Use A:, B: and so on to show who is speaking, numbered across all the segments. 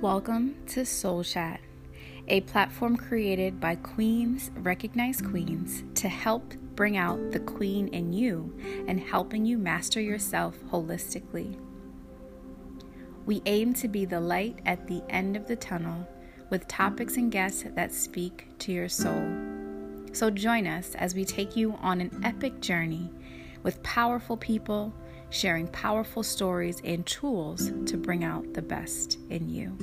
A: Welcome to Soul Chat, a platform created by queens, recognized queens, to help bring out the queen in you and helping you master yourself holistically. We aim to be the light at the end of the tunnel with topics and guests that speak to your soul. So join us as we take you on an epic journey with powerful people sharing powerful stories and tools to bring out the best in you.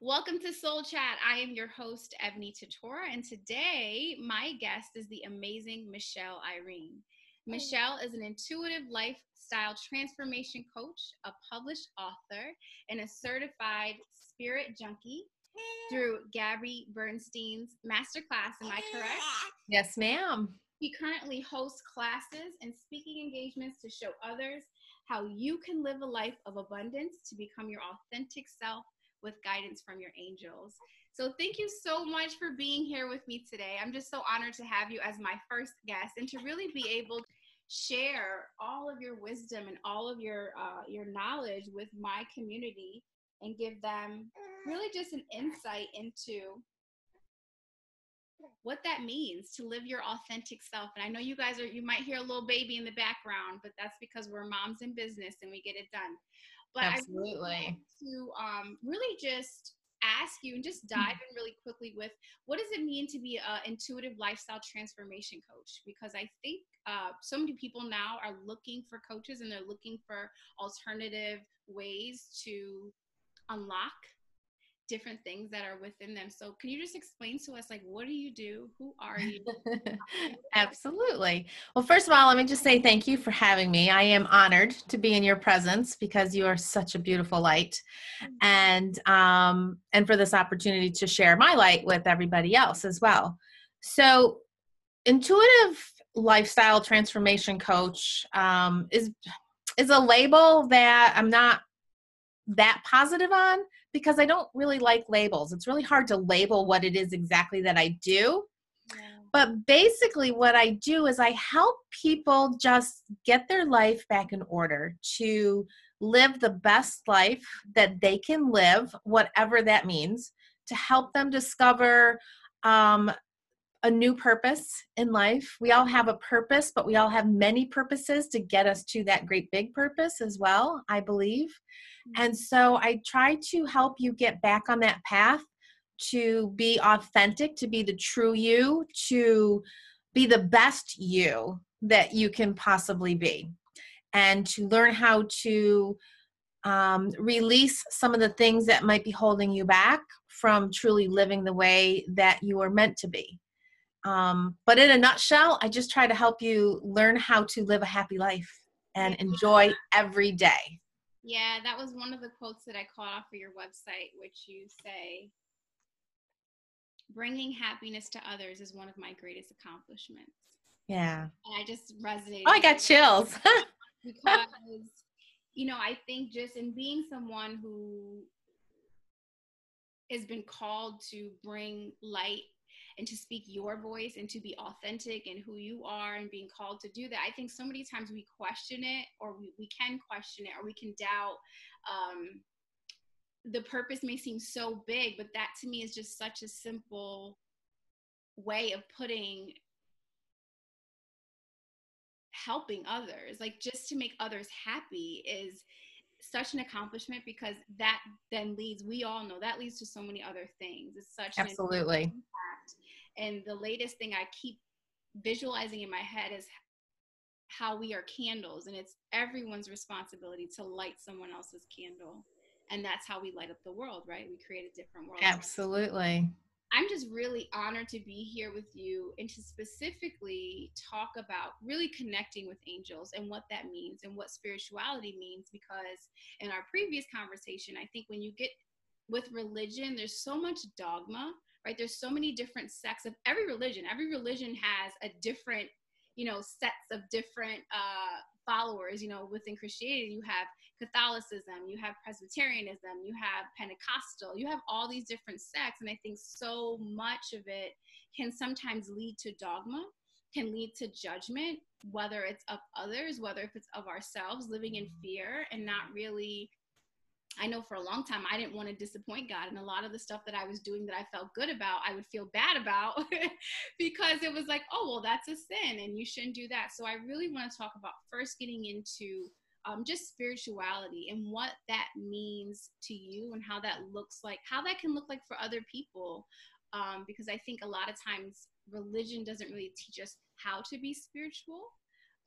A: Welcome to Soul Chat. I am your host, Ebony Tatora, and today my guest is the amazing Michelle Irene. Michelle is an intuitive lifestyle transformation coach, a published author, and a certified spirit junkie through Gabby Bernstein's masterclass. Am I correct?
B: Yes, ma'am.
A: He currently hosts classes and speaking engagements to show others how you can live a life of abundance to become your authentic self with guidance from your angels. So, thank you so much for being here with me today. I'm just so honored to have you as my first guest and to really be able to share all of your wisdom and all of your uh, your knowledge with my community and give them really just an insight into what that means to live your authentic self. And I know you guys are, you might hear a little baby in the background, but that's because we're moms in business and we get it done. But
B: Absolutely.
A: To um, really just ask you and just dive in really quickly with what does it mean to be an intuitive lifestyle transformation coach? Because I think uh, so many people now are looking for coaches and they're looking for alternative ways to unlock different things that are within them. So can you just explain to us like what do you do? Who are you?
B: Absolutely. Well, first of all, let me just say thank you for having me. I am honored to be in your presence because you are such a beautiful light. And um and for this opportunity to share my light with everybody else as well. So intuitive lifestyle transformation coach um is is a label that I'm not that positive on because I don't really like labels. It's really hard to label what it is exactly that I do. Yeah. But basically, what I do is I help people just get their life back in order to live the best life that they can live, whatever that means, to help them discover um, a new purpose in life. We all have a purpose, but we all have many purposes to get us to that great big purpose as well, I believe. And so I try to help you get back on that path to be authentic, to be the true you, to be the best you that you can possibly be, and to learn how to um, release some of the things that might be holding you back from truly living the way that you are meant to be. Um, but in a nutshell, I just try to help you learn how to live a happy life and enjoy every day.
A: Yeah, that was one of the quotes that I caught off of your website, which you say, bringing happiness to others is one of my greatest accomplishments.
B: Yeah.
A: And I just resonated.
B: Oh, I got chills.
A: because, you know, I think just in being someone who has been called to bring light and to speak your voice and to be authentic and who you are and being called to do that. I think so many times we question it or we, we can question it or we can doubt. Um, the purpose may seem so big, but that to me is just such a simple way of putting helping others like just to make others happy is such an accomplishment because that then leads we all know that leads to so many other things it's such
B: absolutely
A: and the latest thing I keep visualizing in my head is how we are candles, and it's everyone's responsibility to light someone else's candle. And that's how we light up the world, right? We create a different world.
B: Absolutely.
A: I'm just really honored to be here with you and to specifically talk about really connecting with angels and what that means and what spirituality means. Because in our previous conversation, I think when you get with religion, there's so much dogma right? There's so many different sects of every religion. Every religion has a different, you know, sets of different uh, followers. You know, within Christianity, you have Catholicism, you have Presbyterianism, you have Pentecostal, you have all these different sects. And I think so much of it can sometimes lead to dogma, can lead to judgment, whether it's of others, whether if it's of ourselves, living in fear and not really I know for a long time I didn't want to disappoint God. And a lot of the stuff that I was doing that I felt good about, I would feel bad about because it was like, oh, well, that's a sin and you shouldn't do that. So I really want to talk about first getting into um, just spirituality and what that means to you and how that looks like, how that can look like for other people. Um, because I think a lot of times religion doesn't really teach us how to be spiritual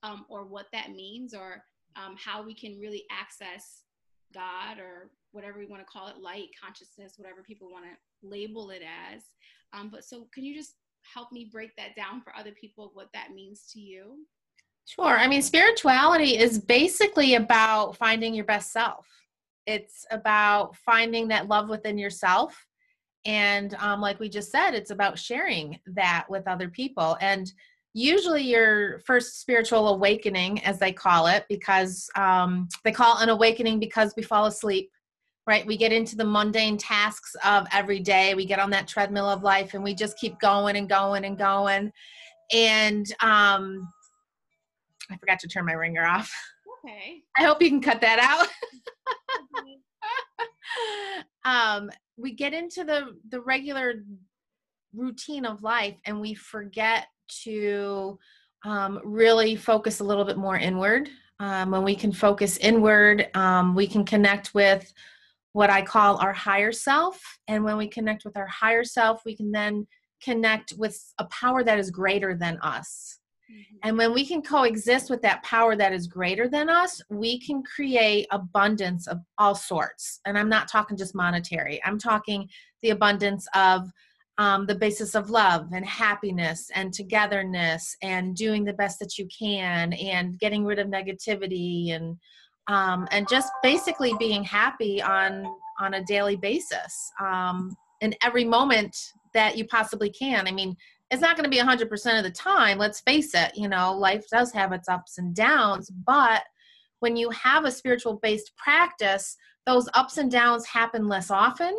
A: um, or what that means or um, how we can really access God or whatever we want to call it, light, consciousness, whatever people want to label it as. Um, but so, can you just help me break that down for other people, what that means to you?
B: Sure. I mean, spirituality is basically about finding your best self. It's about finding that love within yourself. And um, like we just said, it's about sharing that with other people. And usually your first spiritual awakening, as they call it, because um, they call it an awakening because we fall asleep, right? We get into the mundane tasks of every day. We get on that treadmill of life and we just keep going and going and going. And um, I forgot to turn my ringer off.
A: Okay.
B: I hope you can cut that out. um, we get into the the regular routine of life and we forget to um, really focus a little bit more inward. Um, when we can focus inward, um, we can connect with what I call our higher self. And when we connect with our higher self, we can then connect with a power that is greater than us. Mm-hmm. And when we can coexist with that power that is greater than us, we can create abundance of all sorts. And I'm not talking just monetary, I'm talking the abundance of um, the basis of love and happiness and togetherness and doing the best that you can and getting rid of negativity and um, and just basically being happy on on a daily basis um, in every moment that you possibly can. I mean, it's not going to be 100% of the time let's face it you know life does have its ups and downs but when you have a spiritual based practice those ups and downs happen less often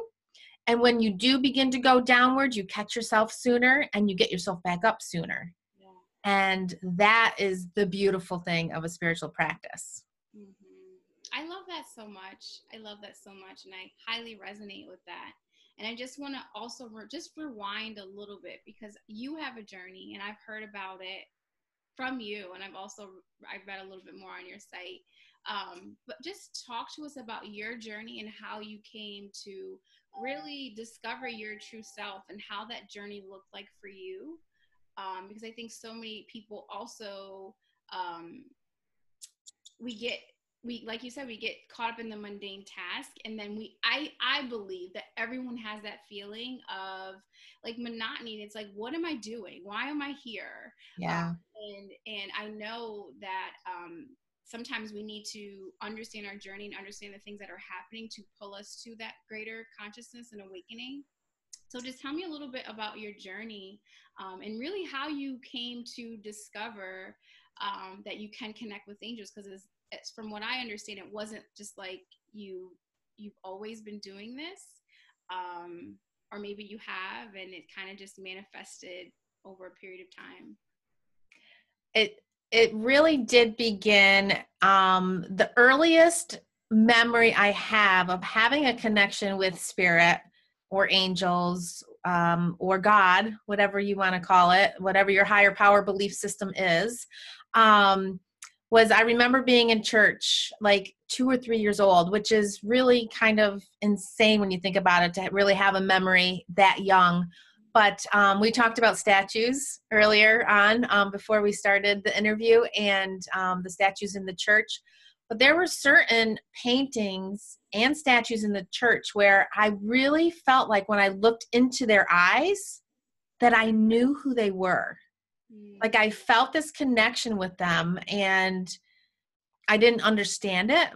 B: and when you do begin to go downward you catch yourself sooner and you get yourself back up sooner yeah. and that is the beautiful thing of a spiritual practice mm-hmm.
A: i love that so much i love that so much and i highly resonate with that and I just want to also re- just rewind a little bit because you have a journey and I've heard about it from you and I've also I've read a little bit more on your site. Um, but just talk to us about your journey and how you came to really discover your true self and how that journey looked like for you. Um, because I think so many people also um, we get we like you said we get caught up in the mundane task. And then we i i believe that everyone has that feeling of like monotony. It's like what am i doing? Why am i here?
B: Yeah. Um,
A: and and i know that um sometimes we need to understand our journey and understand the things that are happening to pull us to that greater consciousness and awakening so just tell me a little bit about your journey um, and really how you came to discover um, that you can connect with angels because it's from what I understand, it wasn't just like you you've always been doing this, um, or maybe you have, and it kind of just manifested over a period of time.
B: It it really did begin. Um, the earliest memory I have of having a connection with spirit or angels um, or God, whatever you want to call it, whatever your higher power belief system is. Um, was I remember being in church like two or three years old, which is really kind of insane when you think about it to really have a memory that young. But um, we talked about statues earlier on um, before we started the interview and um, the statues in the church. But there were certain paintings and statues in the church where I really felt like when I looked into their eyes that I knew who they were like I felt this connection with them and I didn't understand it.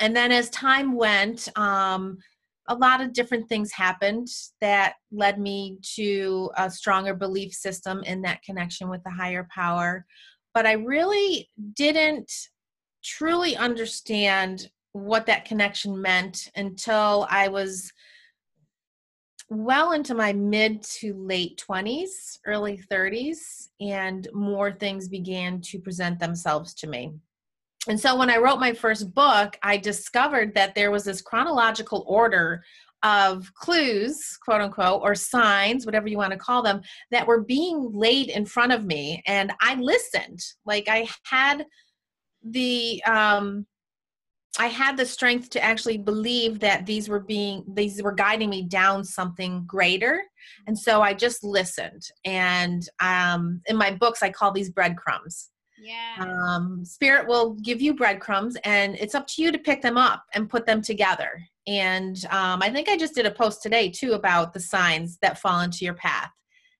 B: And then as time went, um, a lot of different things happened that led me to a stronger belief system in that connection with the higher power. But I really didn't truly understand what that connection meant until I was well into my mid to late 20s, early 30s, and more things began to present themselves to me. And so when I wrote my first book, I discovered that there was this chronological order of clues, quote unquote, or signs, whatever you want to call them, that were being laid in front of me. And I listened. Like I had the um I had the strength to actually believe that these were being these were guiding me down something greater. And so I just listened. And um in my books I call these breadcrumbs.
A: Yeah.
B: Um, Spirit will give you breadcrumbs, and it's up to you to pick them up and put them together. And um, I think I just did a post today too about the signs that fall into your path.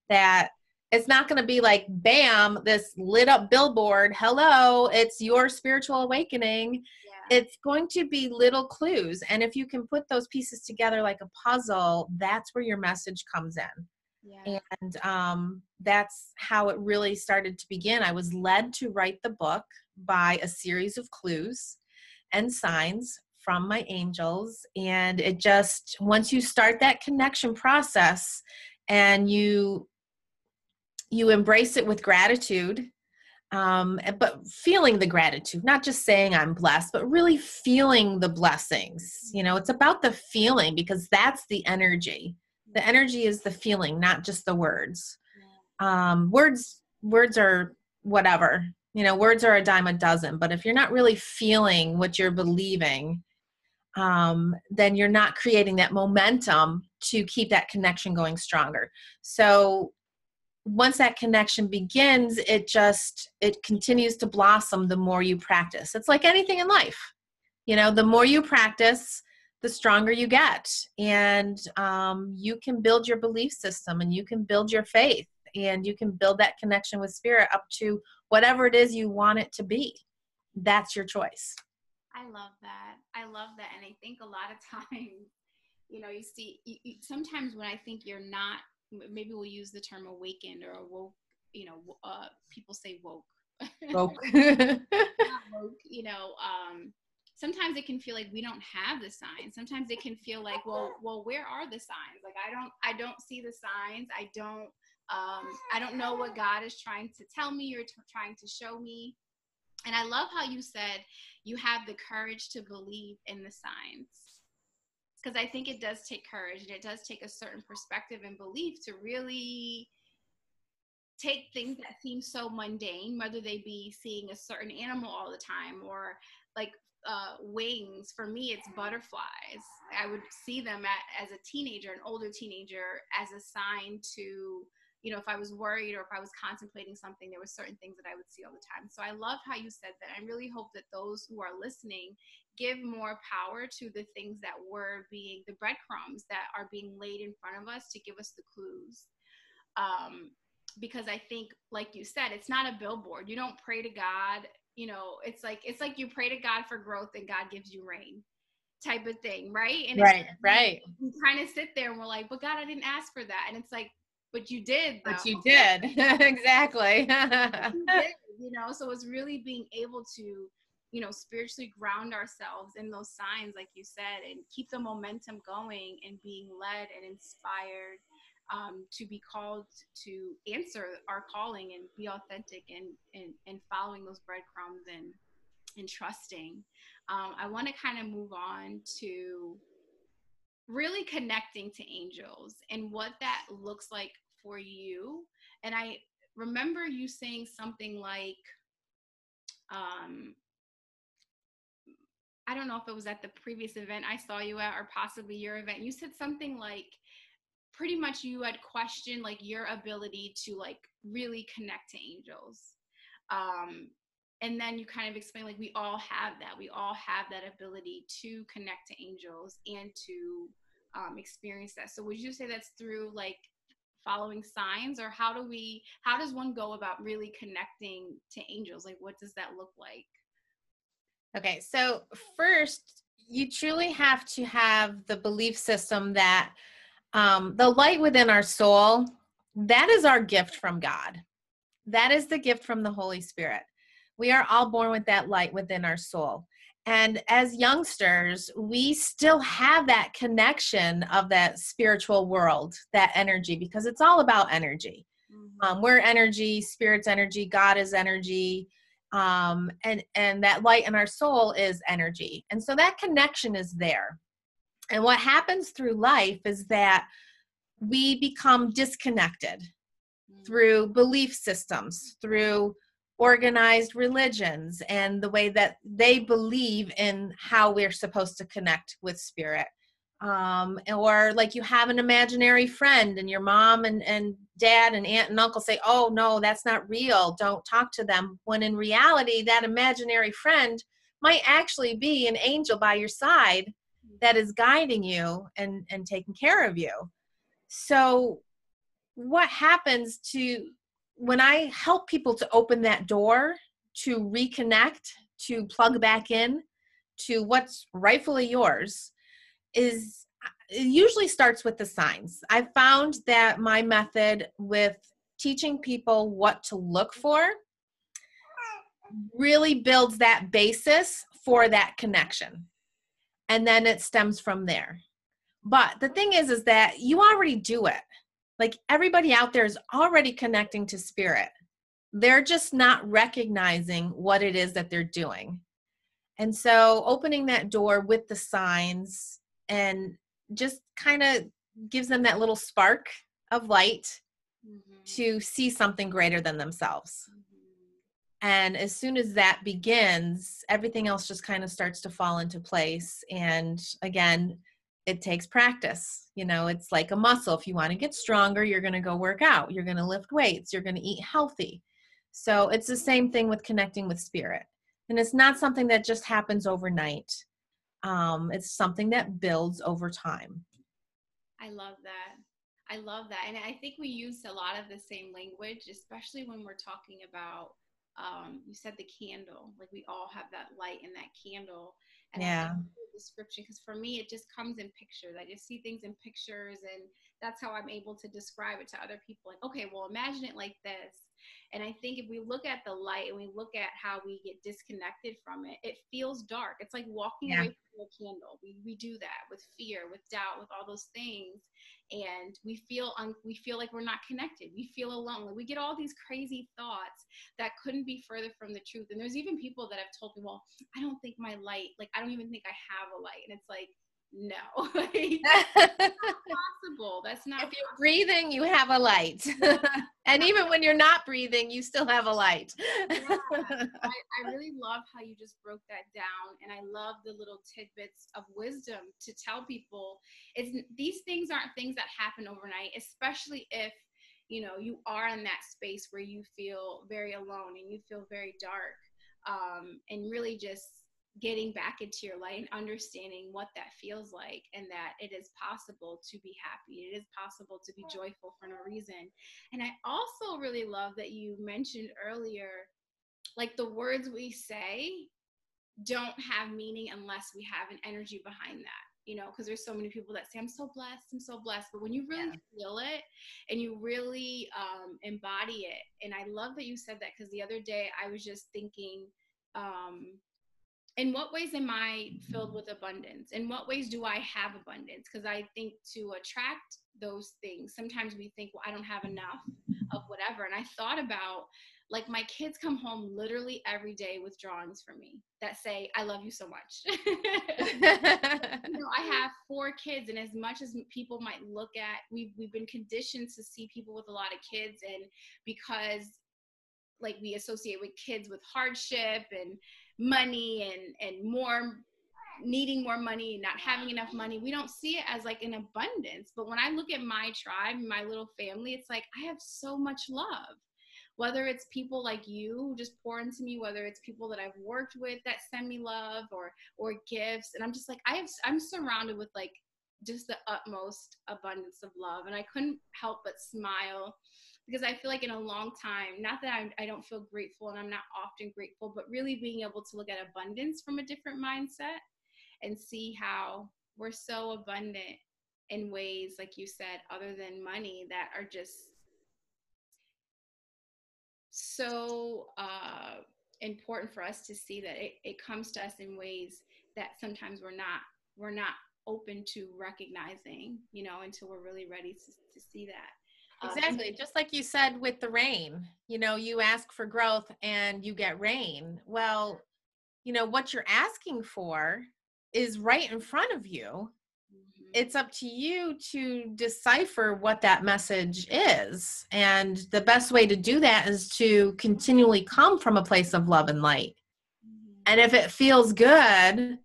B: That it's not going to be like, bam, this lit up billboard. Hello, it's your spiritual awakening. Yeah. It's going to be little clues. And if you can put those pieces together like a puzzle, that's where your message comes in. Yeah. And um, that's how it really started to begin. I was led to write the book by a series of clues and signs from my angels and it just once you start that connection process and you you embrace it with gratitude um but feeling the gratitude not just saying i'm blessed but really feeling the blessings you know it's about the feeling because that's the energy the energy is the feeling not just the words um words words are whatever you know words are a dime a dozen but if you're not really feeling what you're believing um, then you're not creating that momentum to keep that connection going stronger. So once that connection begins, it just it continues to blossom the more you practice. It's like anything in life. You know, the more you practice, the stronger you get, and um, you can build your belief system, and you can build your faith, and you can build that connection with spirit up to whatever it is you want it to be. That's your choice.
A: I love that. I love that. And I think a lot of times, you know, you see, you, you, sometimes when I think you're not, maybe we'll use the term awakened or woke, you know, uh, people say woke. Woke. woke, you know, um, sometimes it can feel like we don't have the signs. Sometimes it can feel like, well, well, where are the signs? Like I don't, I don't see the signs. I don't, um, I don't know what God is trying to tell me or t- trying to show me. And I love how you said you have the courage to believe in the signs. Because I think it does take courage and it does take a certain perspective and belief to really take things that seem so mundane, whether they be seeing a certain animal all the time or like uh, wings. For me, it's butterflies. I would see them at, as a teenager, an older teenager, as a sign to you know, if I was worried or if I was contemplating something, there were certain things that I would see all the time. So I love how you said that. I really hope that those who are listening give more power to the things that were being the breadcrumbs that are being laid in front of us to give us the clues. Um, because I think, like you said, it's not a billboard. You don't pray to God. You know, it's like it's like you pray to God for growth and God gives you rain type of thing, right? And
B: right, right.
A: We kind of sit there and we're like, but God, I didn't ask for that. And it's like, but you did.
B: Though. But you did. exactly.
A: you, did, you know, so it's really being able to, you know, spiritually ground ourselves in those signs, like you said, and keep the momentum going and being led and inspired um, to be called to answer our calling and be authentic and, and, and following those breadcrumbs and, and trusting. Um, I want to kind of move on to really connecting to angels and what that looks like for you. And I remember you saying something like, um, I don't know if it was at the previous event I saw you at or possibly your event. You said something like, pretty much you had questioned like your ability to like really connect to angels. Um, and then you kind of explain like we all have that. We all have that ability to connect to angels and to um, experience that. So would you say that's through like following signs or how do we how does one go about really connecting to angels? Like what does that look like?
B: Okay so first you truly have to have the belief system that um, the light within our soul that is our gift from god. That is the gift from the holy spirit. We are all born with that light within our soul. and as youngsters we still have that connection of that spiritual world that energy because it's all about energy. Mm-hmm. um, we're energy spirit's energy god is energy um, and and that light in our soul is energy. And so that connection is there and what happens through life is that we become disconnected mm-hmm. through belief systems through organized religions and the way that they believe in how we're supposed to connect with spirit. Um, or like you have an imaginary friend and your mom and, and dad and aunt and uncle say oh no that's not real. Don't talk to them. When in reality that imaginary friend might actually be an angel by your side that is guiding you and and taking care of you so what happens to when I help people to open that door to reconnect, to plug back in to what's rightfully yours, is it usually starts with the signs. I've found that my method with teaching people what to look for really builds that basis for that connection. And then it stems from there. But the thing is, is that you already do it like everybody out there is already connecting to spirit they're just not recognizing what it is that they're doing and so opening that door with the signs and just kind of gives them that little spark of light mm-hmm. to see something greater than themselves mm-hmm. And as soon as that begins everything else just kind of starts to fall into place and again it takes practice. You know, it's like a muscle. If you want to get stronger, you're going to go work out, you're going to lift weights, you're going to eat healthy. So it's the same thing with connecting with spirit. And it's not something that just happens overnight, um, it's something that builds over time.
A: I love that. I love that. And I think we use a lot of the same language, especially when we're talking about, um, you said the candle, like we all have that light in that candle. And
B: yeah
A: description because for me it just comes in pictures i just see things in pictures and that's how i'm able to describe it to other people like okay well imagine it like this and I think if we look at the light and we look at how we get disconnected from it, it feels dark. It's like walking yeah. away from a candle. We, we do that with fear, with doubt, with all those things. And we feel un- we feel like we're not connected. We feel alone. Like we get all these crazy thoughts that couldn't be further from the truth. And there's even people that have told me, well, I don't think my light, like I don't even think I have a light. And it's like, no that's not possible. That's not
B: if you're breathing you have a light. And even when you're not breathing you still have a light.
A: Yeah. I, I really love how you just broke that down and i love the little tidbits of wisdom to tell people. It's these things aren't things that happen overnight especially if you know you are in that space where you feel very alone and you feel very dark um, and really just getting back into your light and understanding what that feels like and that it is possible to be happy. It is possible to be joyful for no reason. And i also really love that you mentioned earlier like the words we say don't have meaning unless we have an energy behind that you know because there's so many people that say i'm so blessed i'm so blessed. But when you really yeah. feel it and you really um, embody it and i love that you said that because the other day i was just thinking um, in what ways am I filled with abundance? In what ways do I have abundance? Because I think to attract those things, sometimes we think, well, I don't have enough of whatever. And I thought about like my kids come home literally every day with drawings for me that say, I love you so much. you know, I have four kids, and as much as people might look at, we've, we've been conditioned to see people with a lot of kids, and because like we associate with kids with hardship and money and and more needing more money and not having enough money. We don't see it as like an abundance. But when i look at my tribe my little family it's like i have so much love. Whether it's people like you just pour into me whether it's people that i've worked with that send me love or or gifts. And i'm just like i have i'm surrounded with like just the utmost abundance of love. And i couldn't help but smile because I feel like in a long time, not that I, I don't feel grateful and I'm not often grateful, but really being able to look at abundance from a different mindset and see how we're so abundant in ways, like you said, other than money that are just so uh, important for us to see that it, it comes to us in ways that sometimes we're not we're not open to recognizing you know until we're really ready to, to see that
B: exactly um, just like you said with the rain you know you ask for growth and you get rain well you know what you're asking for is right in front of you it's up to you to decipher what that message is. And the best way to do that is to continually come from a place of love and light. Mm-hmm. And if it feels good,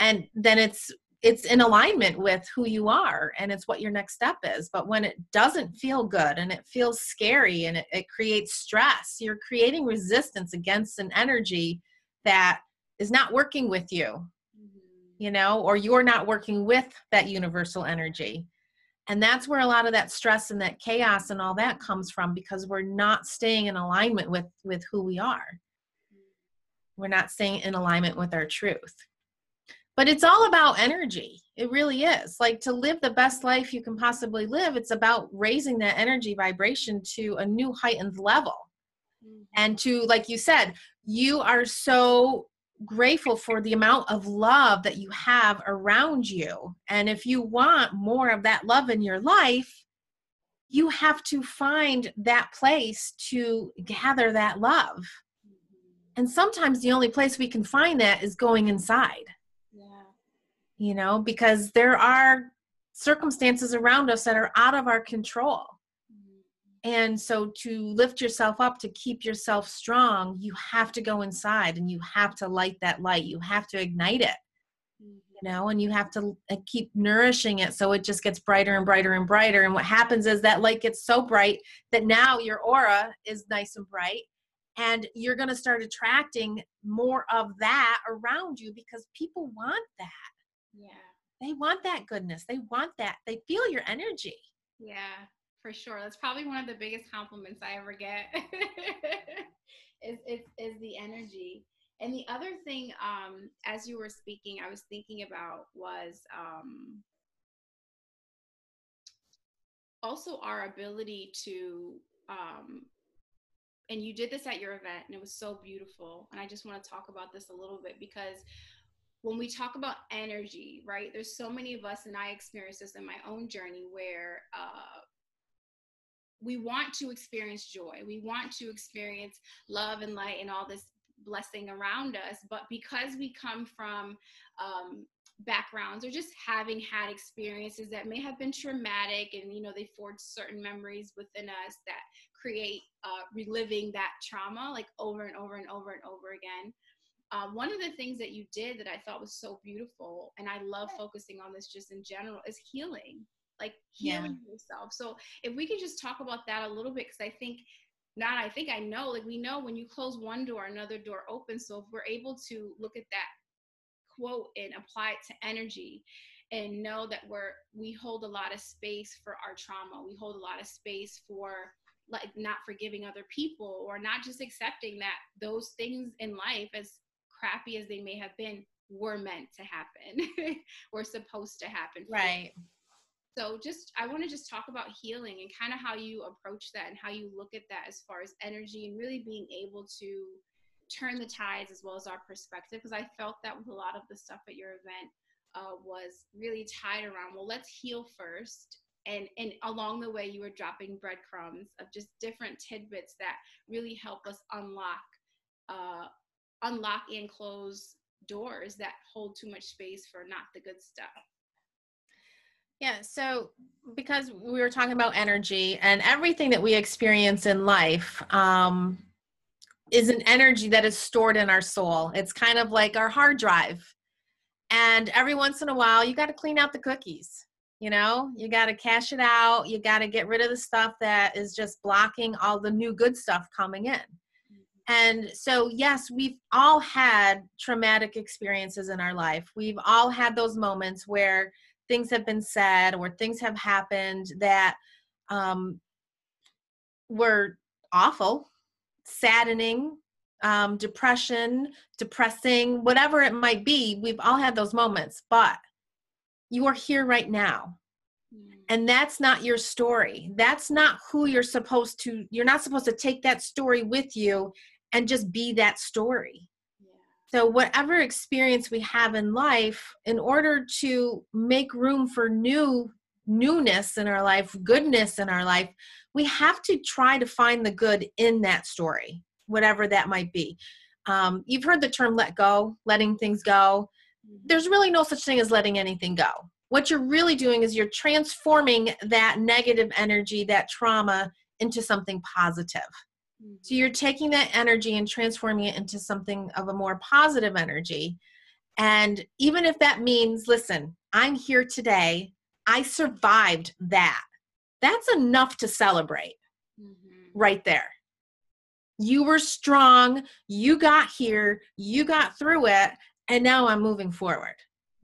B: and then it's it's in alignment with who you are and it's what your next step is but when it doesn't feel good and it feels scary and it, it creates stress you're creating resistance against an energy that is not working with you mm-hmm. you know, or you're not working with that universal energy. And that's where a lot of that stress and that chaos and all that comes from because we're not staying in alignment with with who we are. Mm-hmm. We're not staying in alignment with our truth. But it's all about energy. It really is. Like to live the best life you can possibly live, it's about raising that energy vibration to a new heightened level. Mm-hmm. And to, like you said, you are so grateful for the amount of love that you have around you. And if you want more of that love in your life, you have to find that place to gather that love. And sometimes the only place we can find that is going inside. You know, because there are circumstances around us that are out of our control. And so, to lift yourself up, to keep yourself strong, you have to go inside and you have to light that light. You have to ignite it, you know, and you have to uh, keep nourishing it so it just gets brighter and brighter and brighter. And what happens is that light gets so bright that now your aura is nice and bright. And you're going to start attracting more of that around you because people want that.
A: Yeah.
B: They want that goodness. They want that. They feel your energy.
A: Yeah for sure. That's probably one of the biggest compliments I ever get. is, is is the energy. And the other thing, um, as you were speaking, I was thinking about was um, also our ability to, um, and you did this at your event, and it was so beautiful. And I just want to talk about this a little bit because when we talk about energy, right, there's so many of us, and I experienced this in my own journey where uh, we want to experience joy. We want to experience love and light and all this blessing around us. But because we come from um, backgrounds or just having had experiences that may have been traumatic and you know they forge certain memories within us that create uh, reliving that trauma like over and over and over and over again uh, one of the things that you did that i thought was so beautiful and i love focusing on this just in general is healing like healing yeah. yourself. So if we could just talk about that a little bit, because I think not I think I know, like we know when you close one door, another door opens. So if we're able to look at that quote and apply it to energy and know that we're we hold a lot of space for our trauma. We hold a lot of space for like not forgiving other people or not just accepting that those things in life as crappy as they may have been were meant to happen were supposed to happen
B: right.
A: So just I want to just talk about healing and kind of how you approach that and how you look at that as far as energy and really being able to turn the tides as well as our perspective because I felt that with a lot of the stuff at your event uh, was really tied around well let's heal first. And and along the way you were dropping breadcrumbs of just different tidbits that really help us unlock uh, unlock and close doors that hold too much space for not the good stuff
B: yeah, so because we were talking about energy and everything that we experience in life um, is an energy that is stored in our soul. It's kind of like our hard drive. And every once in a while, you got to clean out the cookies. You know, you got to cache it out. You got to get rid of the stuff that is just blocking all the new good stuff coming in. And so, yes, we've all had traumatic experiences in our life. We've all had those moments where things have been said or things have happened that um, were awful, saddening, um, depression, depressing, whatever it might be. We've all had those moments, but you are here right now. Mm. And that's not your story. That's not who you're supposed to, you're not supposed to take that story with you and just be that story. So, whatever experience we have in life, in order to make room for new newness in our life, goodness in our life, we have to try to find the good in that story, whatever that might be. Um, you've heard the term let go, letting things go. Mm-hmm. There's really no such thing as letting anything go. What you're really doing is you're transforming that negative energy, that trauma, into something positive. So mm-hmm. you're taking that energy and transforming it into something of a more positive energy. And even if that means, listen, I'm here today, I survived that. That's enough to celebrate mm-hmm. right there. You were strong, you got here, you got through it, and now I'm moving forward.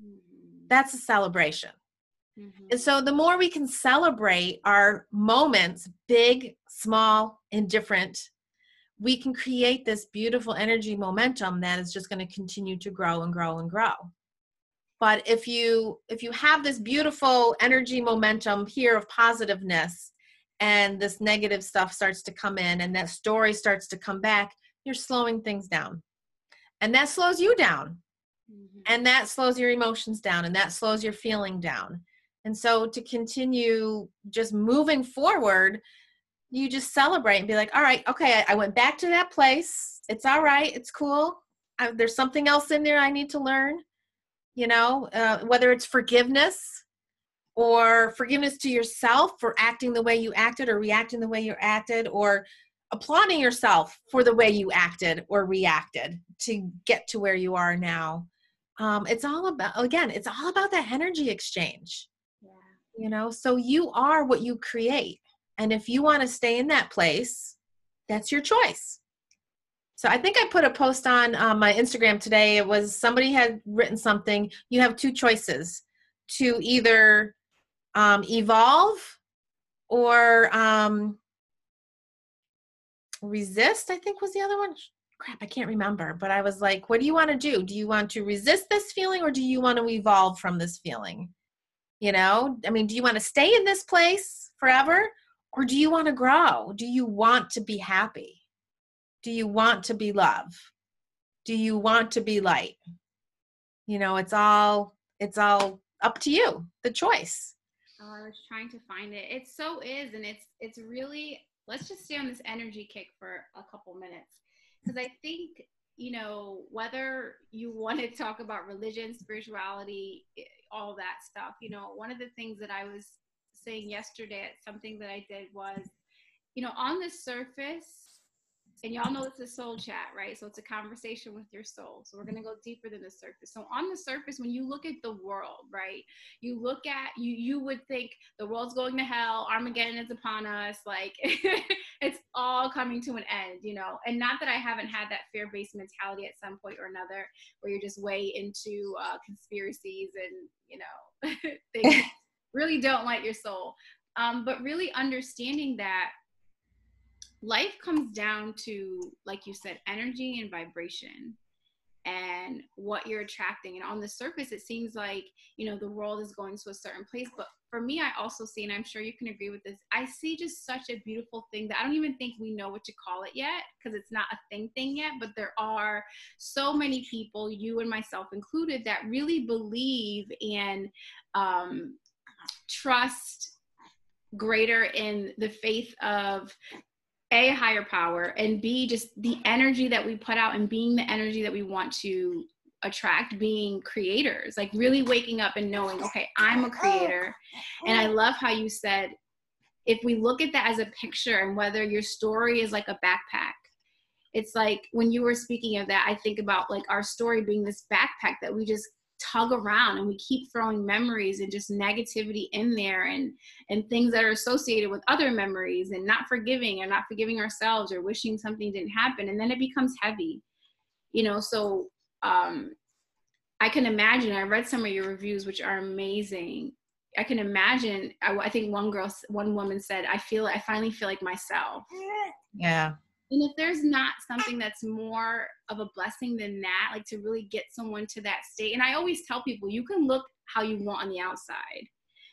B: Mm-hmm. That's a celebration. Mm-hmm. And so the more we can celebrate our moments, big, small, and different, we can create this beautiful energy momentum that is just going to continue to grow and grow and grow. But if you if you have this beautiful energy momentum here of positiveness and this negative stuff starts to come in and that story starts to come back, you're slowing things down. And that slows you down. Mm-hmm. And that slows your emotions down and that slows your feeling down. And so to continue just moving forward, you just celebrate and be like, all right, okay, I, went back to that place. It's all right. It's cool. I, there's something else in there I need to learn. You know, uh, whether it's forgiveness or forgiveness to yourself for acting the way you acted or reacting the way you acted or applauding yourself for the way you acted or reacted to get to where you are now. Um, it's all about, again, it's all about that energy exchange you know? So you are what you create. And if you want to stay in that place that's your choice. So i think i put a post on um, my instagram today. It was somebody had written something you have two choices to either um, evolve or um, resist i think was the other one. Crap i can't remember but i was like what do you want to do? Do you want to resist this feeling or do you want to evolve from this feeling you know, I mean, do you want to stay in this place forever or do you want to grow? Do you want to be happy? Do you want to be love? Do you want to be light? You know, it's all it's all up to you, the choice.
A: Oh, I was trying to find it. It so is and it's it's really let's just stay on this energy kick for a couple minutes because I think you know, whether you want to talk about religion, spirituality, all that stuff, you know, one of the things that I was saying yesterday at something that I did was, you know, on the surface, and y'all know it's a soul chat, right? So it's a conversation with your soul. So we're going to go deeper than the surface. So on the surface, when you look at the world, right? You look at you you would think the world's going to hell, Armageddon is upon us, like all coming to an end, you know. And not that I haven't had that fear-based mentality at some point or another, where you're just way into uh, conspiracies and you know things really don't light your soul. Um, but really understanding that life comes down to like you said energy and vibration and what you're attracting. And on the surface it seems like you know the world is going to a certain place but for me i also see and i'm sure you can agree with this i see just such a beautiful thing that i don't even think we know what to call it yet because it's not a thing thing yet but there are so many people you and myself included that really believe and um, trust greater in the faith of a higher power and b just the energy that we put out and being the energy that we want to attract being creators like really waking up and knowing okay i'm a creator. And i love how you said if we look at that as a picture and whether your story is like a backpack it's like when you were speaking of that i think about like our story being this backpack that we just tug around and we keep throwing memories and just negativity in there and and things that are associated with other memories and not forgiving or not forgiving ourselves or wishing something didn't happen. And then it becomes heavy you know? So um i can imagine i read some of your reviews which are amazing. I can imagine i, I think one girl one woman said i feel i finally feel like myself.
B: Yeah
A: and if there's not something that's more of a blessing than that, like to really get someone to that state, and I always tell people you can look how you want on the outside.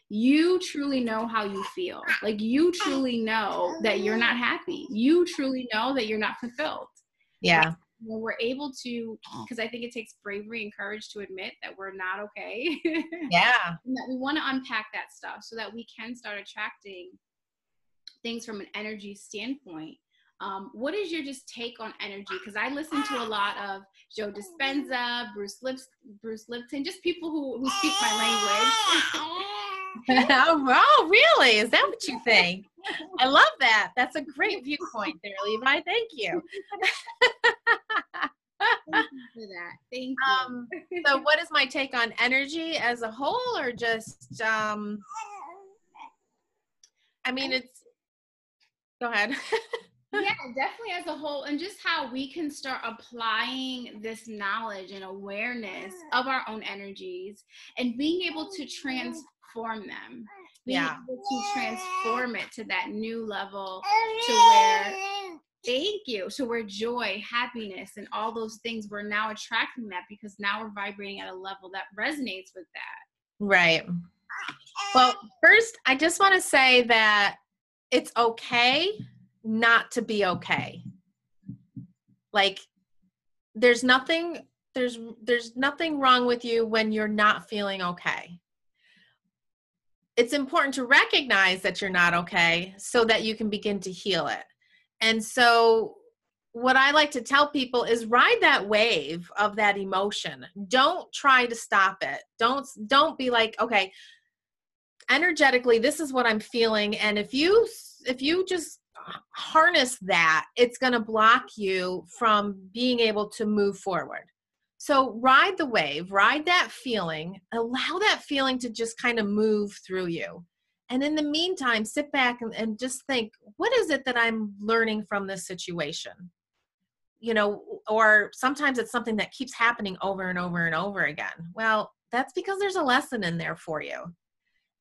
A: You truly know how you feel. Like you truly know that you're not happy. You truly know that you're not fulfilled.
B: Yeah.
A: when we're able to because i think it takes bravery and courage to admit that we're not okay
B: Yeah.
A: and that we want to unpack that stuff so that we can start attracting things from an energy standpoint um, what is your just take on energy because i listen to a lot of joe dispenza bruce Lips- bruce lipton just people who, who speak my language
B: oh, really? Is that what you think? I love that. That's a great viewpoint there, Levi. Thank you.
A: Thank you for that thank you
B: Um, so, what is my take on energy as a whole, or just? Um, I mean, it's. Go ahead.
A: Yeah, definitely as a whole, and just how we can start applying this knowledge and awareness of our own energies and being able to transform them. Being
B: Yeah.
A: able to transform it to that new level to where, thank you, to where joy, happiness, and all those things, we're now attracting that because now we're vibrating at a level that resonates with that.
B: Right. Well, first, I just want to say that it's okay not to be okay. Like there's nothing there's there's nothing wrong with you when you're not feeling okay. It's important to recognize that you're not okay so that you can begin to heal it. And so what I like to tell people is ride that wave of that emotion. Don't try to stop it. Don't don't be like, okay, energetically this is what I'm feeling and if you if you just harness that, it's going to block you from being able to move forward. So ride the wave, ride that feeling, allow that feeling to just kind of move through you. And in the meantime, sit back and, and just think, what is it that I'm learning from this situation? You know, or sometimes it's something that keeps happening over and over and over again. Well, that's because there's a lesson in there for you.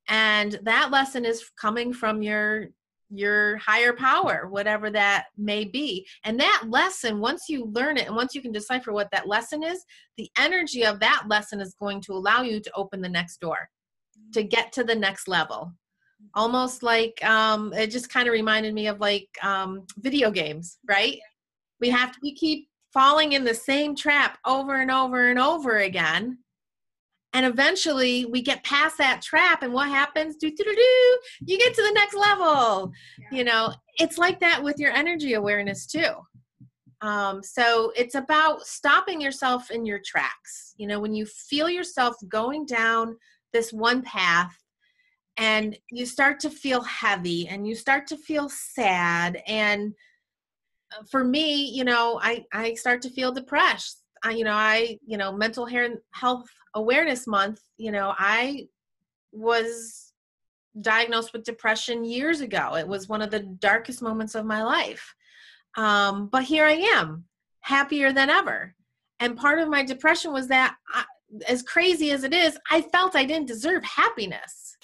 B: And that lesson is coming from your your higher power, whatever that may be. And that lesson, once you learn it and once you can decipher what that lesson is, the energy of that lesson is going to allow you to open the next door, to get to the next level. Almost like um, it just kind of reminded me of like um, video games, right? We have to we keep falling in the same trap over and over and over again and eventually we get past that trap and what happens? Do do do do you get to the next level. You know it's like that with your energy awareness too. Um, so it's about stopping yourself in your tracks. You know when you feel yourself going down this one path and you start to feel heavy and you start to feel sad and uh, for me you know i i start to feel depressed. I, you know i you know mental health awareness month you know i was diagnosed with depression years ago. It was one of the darkest moments of my life. Um, but here i am happier than ever. And part of my depression was that I, as crazy as it is i felt i didn't deserve happiness.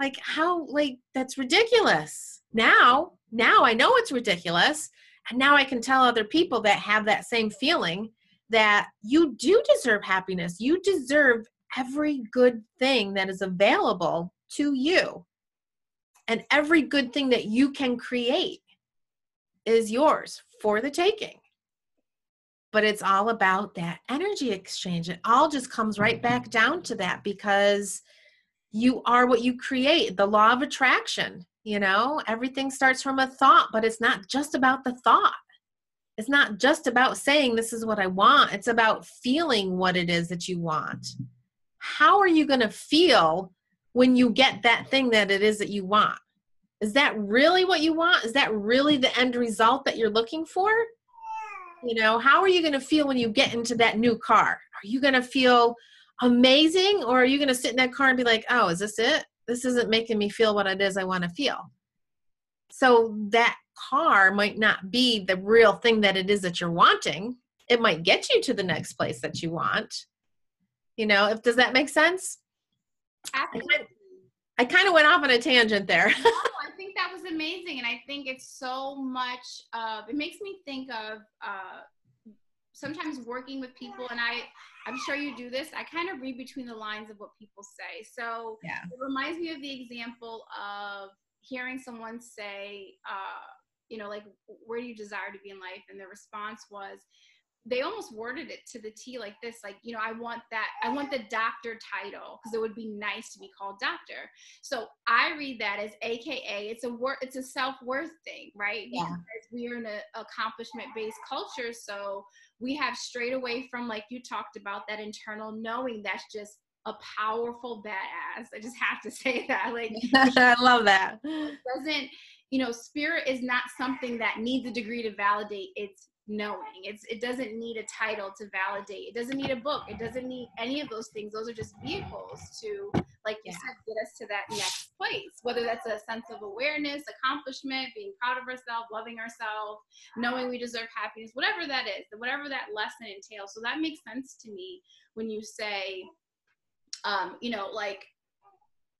B: Like how like that's ridiculous. Now now i know it's ridiculous. And now i can tell other people that have that same feeling that you do deserve happiness. You deserve every good thing that is available to you. And every good thing that you can create is yours for the taking. But it's all about that energy exchange. It all just comes right back down to that because you are what you create, the law of attraction. You know, everything starts from a thought, but it's not just about the thought it's not just about saying this is what I want, it's about feeling what it is that you want. How are you going to feel when you get that thing that it is that you want? Is that really what you want? Is that really the end result that you're looking for? You know, how are you going to feel when you get into that new car? Are you going to feel amazing or are you going to sit in that car and be like, oh, is this it? This isn't making me feel what it is I want to feel. So that car might not be the real thing that it is that you're wanting. It might get you to the next place that you want. You know, if does that make sense?
A: Absolutely.
B: I kind of went off on a tangent there.
A: no, I think that was amazing, and I think it's so much. Of, it makes me think of uh, sometimes working with people, and I, I'm sure you do this. I kind of read between the lines of what people say. So
B: Yeah.
A: it reminds me of the example of hearing someone say, uh, you know, like, where do you desire to be in life? And the response was, they almost worded it to the T like this, like, you know, I want that, I want the doctor title because it would be nice to be called doctor. So I read that as AKA, it's a word, it's a self worth thing, right?
B: Yeah.
A: Because we are in an accomplishment based culture. So we have straight away from, like you talked about, that internal knowing that's just a powerful badass. I just have to say that. Like,
B: I love that.
A: doesn't, you know, spirit is not something that needs a degree to validate its knowing. It's it doesn't need a title to validate. It doesn't need a book. It doesn't need any of those things. Those are just vehicles to, like you
B: Yeah.
A: said, get us to that next place. Whether that's a sense of awareness, accomplishment, being proud of ourselves, loving ourselves, knowing we deserve happiness, whatever that is, whatever that lesson entails. So that makes sense to me when you say, um, you know, like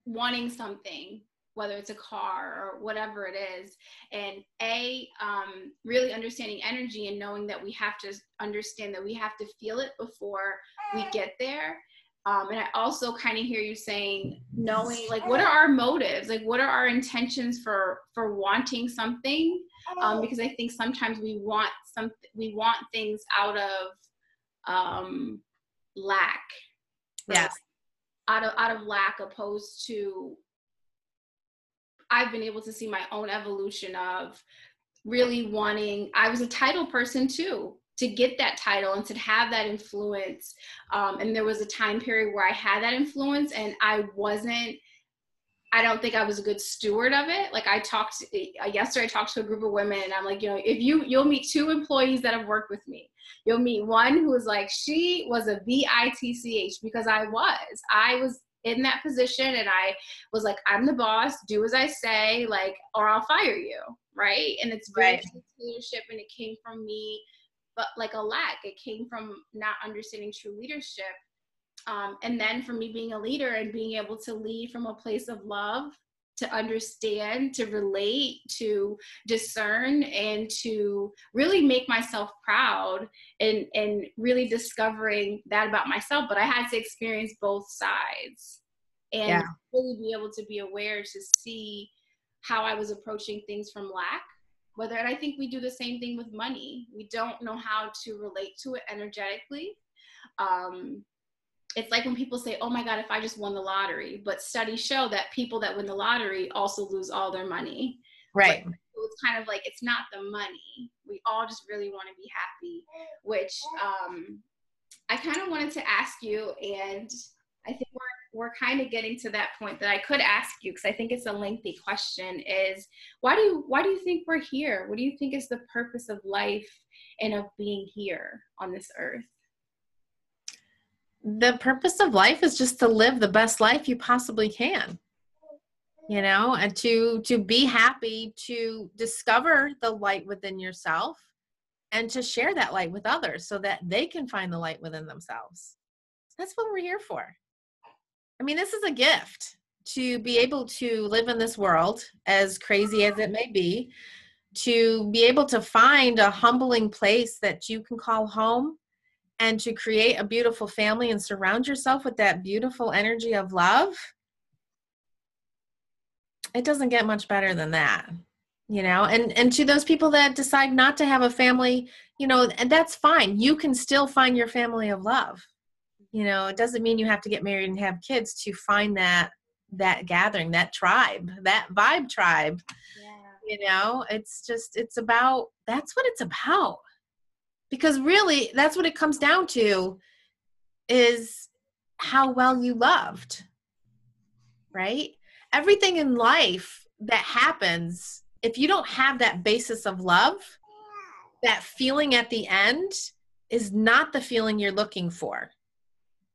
A: wanting something whether it's a car or whatever it is. And a um, really understanding energy and knowing that we have to understand that we have to feel it before we get there. Um, and i also kind of hear you saying knowing like what are our motives? Like what are our intentions for for wanting something? Um, because i think sometimes we want some we want things out of um, lack
B: Yes.
A: out of out of lack opposed to I've been able to see my own evolution of really wanting I was a title person too to get that title and to have that influence um, and there was a time period where I had that influence and I wasn't I don't think I was a good steward of it. Like I talked yesterday, I talked to a group of women, and I'm like, you know, if you you'll meet two employees that have worked with me, you'll meet one who was like, she was a VITCH because I was, I was in that position, and I was like, I'm the boss, do as I say, like, or I'll fire you, right? And it's very
B: Right.
A: leadership, and it came from me, but like a lack. It came from not understanding true leadership um, and then for me being a leader and being able to lead from a place of love to understand to relate to discern and to really make myself proud and and really discovering that about myself. But i had to experience both sides and
B: Yeah.
A: really be able to be aware to see how i was approaching things from lack whether and i think we do the same thing with money. We don't know how to relate to it energetically. Um, it's like when people say, "Oh my God, if I just won the lottery," but studies show that people that win the lottery also lose all their money.
B: Right.
A: So it's kind of like it's not the money. We all just really want to be happy, which um, I kind of wanted to ask you, and I think we're we're kind of getting to that point that I could ask you because I think it's a lengthy question. Is why do you why do you think we're here? What do you think is the purpose of life and of being here on this earth?
B: The purpose of life is just to live the best life you possibly can you know and to to be happy to discover the light within yourself and to share that light with others so that they can find the light within themselves. That's what we're here for. I mean this is a gift to be able to live in this world as crazy as it may be to be able to find a humbling place that you can call home and to create a beautiful family and surround yourself with that beautiful energy of love it doesn't get much better than that you know? And and to those people that decide not to have a family you know and that's fine. You can still find your family of love you know? It doesn't mean you have to get married and have kids to find that that gathering that tribe that vibe tribe
A: Yeah.
B: you know? It's just it's about that's what it's about because really that's what it comes down to is how well you loved right? Everything in life that happens if you don't have that basis of love that feeling at the end is not the feeling you're looking for.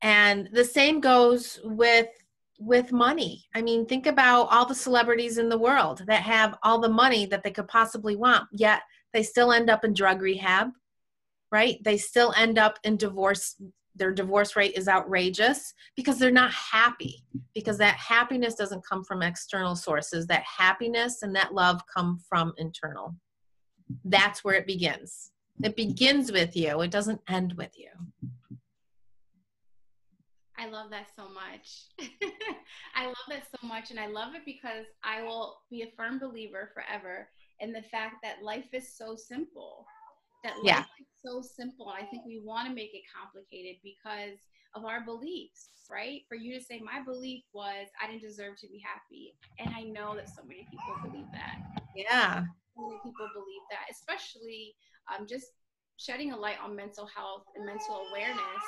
B: And the same goes with with money. I mean think about all the celebrities in the world that have all the money that they could possibly want yet they still end up in drug rehab right they still end up in divorce their divorce rate is outrageous because they're not happy because that happiness doesn't come from external sources that happiness and that love come from internal that's where it begins it begins with you it doesn't end with you
A: I love that so much. I love that so much. And I love it because I will be a firm believer forever in the fact that life is so simple. That life
B: Yeah.
A: is so simple. I think we want to make it complicated because of our beliefs, right? For you to say, my belief was I didn't deserve to be happy. And I know that so many people believe that.
B: Yeah.
A: So many people believe that, especially um, just shedding a light on mental health and mental awareness.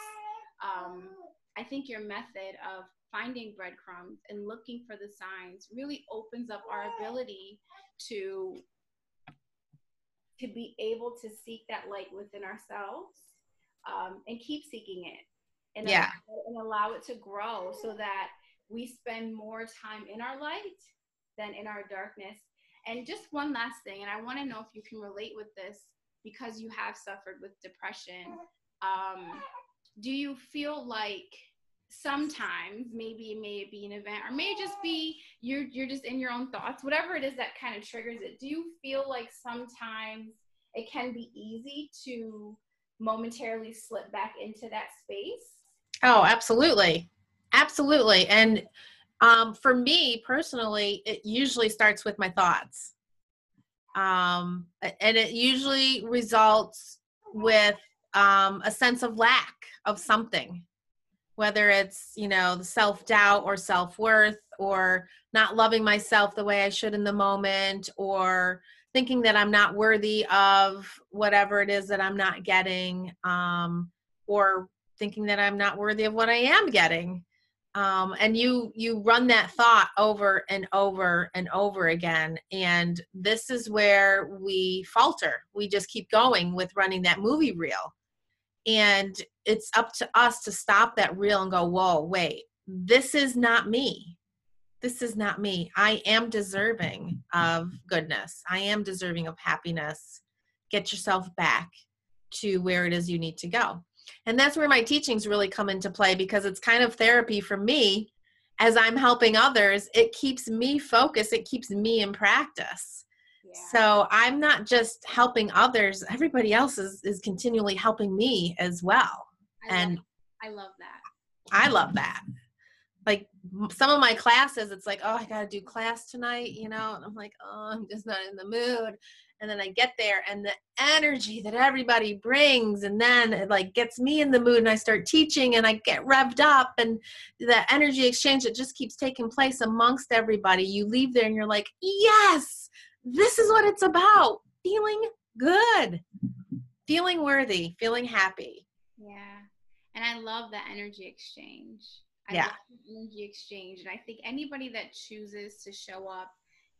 A: Um, I think your method of finding breadcrumbs and looking for the signs really opens up our ability to to be able to seek that light within ourselves um, and keep seeking it. And,
B: Yeah.
A: allow, and allow it to grow so that we spend more time in our light than in our darkness. And just one last thing and i want to know if you can relate with this because you have suffered with depression. Um, do you feel like sometimes maybe it may be an event or may just be you're you're just in your own thoughts whatever it is that kind of triggers it do you feel like sometimes it can be easy to momentarily slip back into that space
B: Oh, absolutely. Absolutely. And um, for me personally, it usually starts with my thoughts. Um, and it usually results with um, a sense of lack of something, whether it's, you know, the self doubt or self worth or not loving myself the way I should in the moment or thinking that I'm not worthy of whatever it is that I'm not getting um, or thinking that I'm not worthy of what I am getting. Um, and you you run that thought over and over and over again and this is where we falter we just keep going with running that movie reel and it's up to us to stop that reel and go whoa wait this is not me. This is not me. I am deserving of goodness. I am deserving of happiness. Get yourself back to where it is you need to go. And that's where my teachings really come into play because it's kind of therapy for me. As I'm helping others. It keeps me focused, it keeps me in practice.
A: Yeah
B: So I'm not just helping others, everybody else is, is continually helping me as well.
A: I
B: And
A: love, i love that
B: I love that. Like some of my classes, it's like, oh, I got to do class tonight, you know? And I'm like, oh, I'm just not in the mood. And then I get there and the energy that everybody brings, and then it like gets me in the mood and I start teaching and I get revved up and the energy exchange that just keeps taking place amongst everybody. You leave there and you're like, yes, this is what it's about. Feeling good, feeling worthy, feeling happy.
A: Yeah. And I love that energy exchange. I
B: Yeah.
A: love the energy exchange. And I think anybody that chooses to show up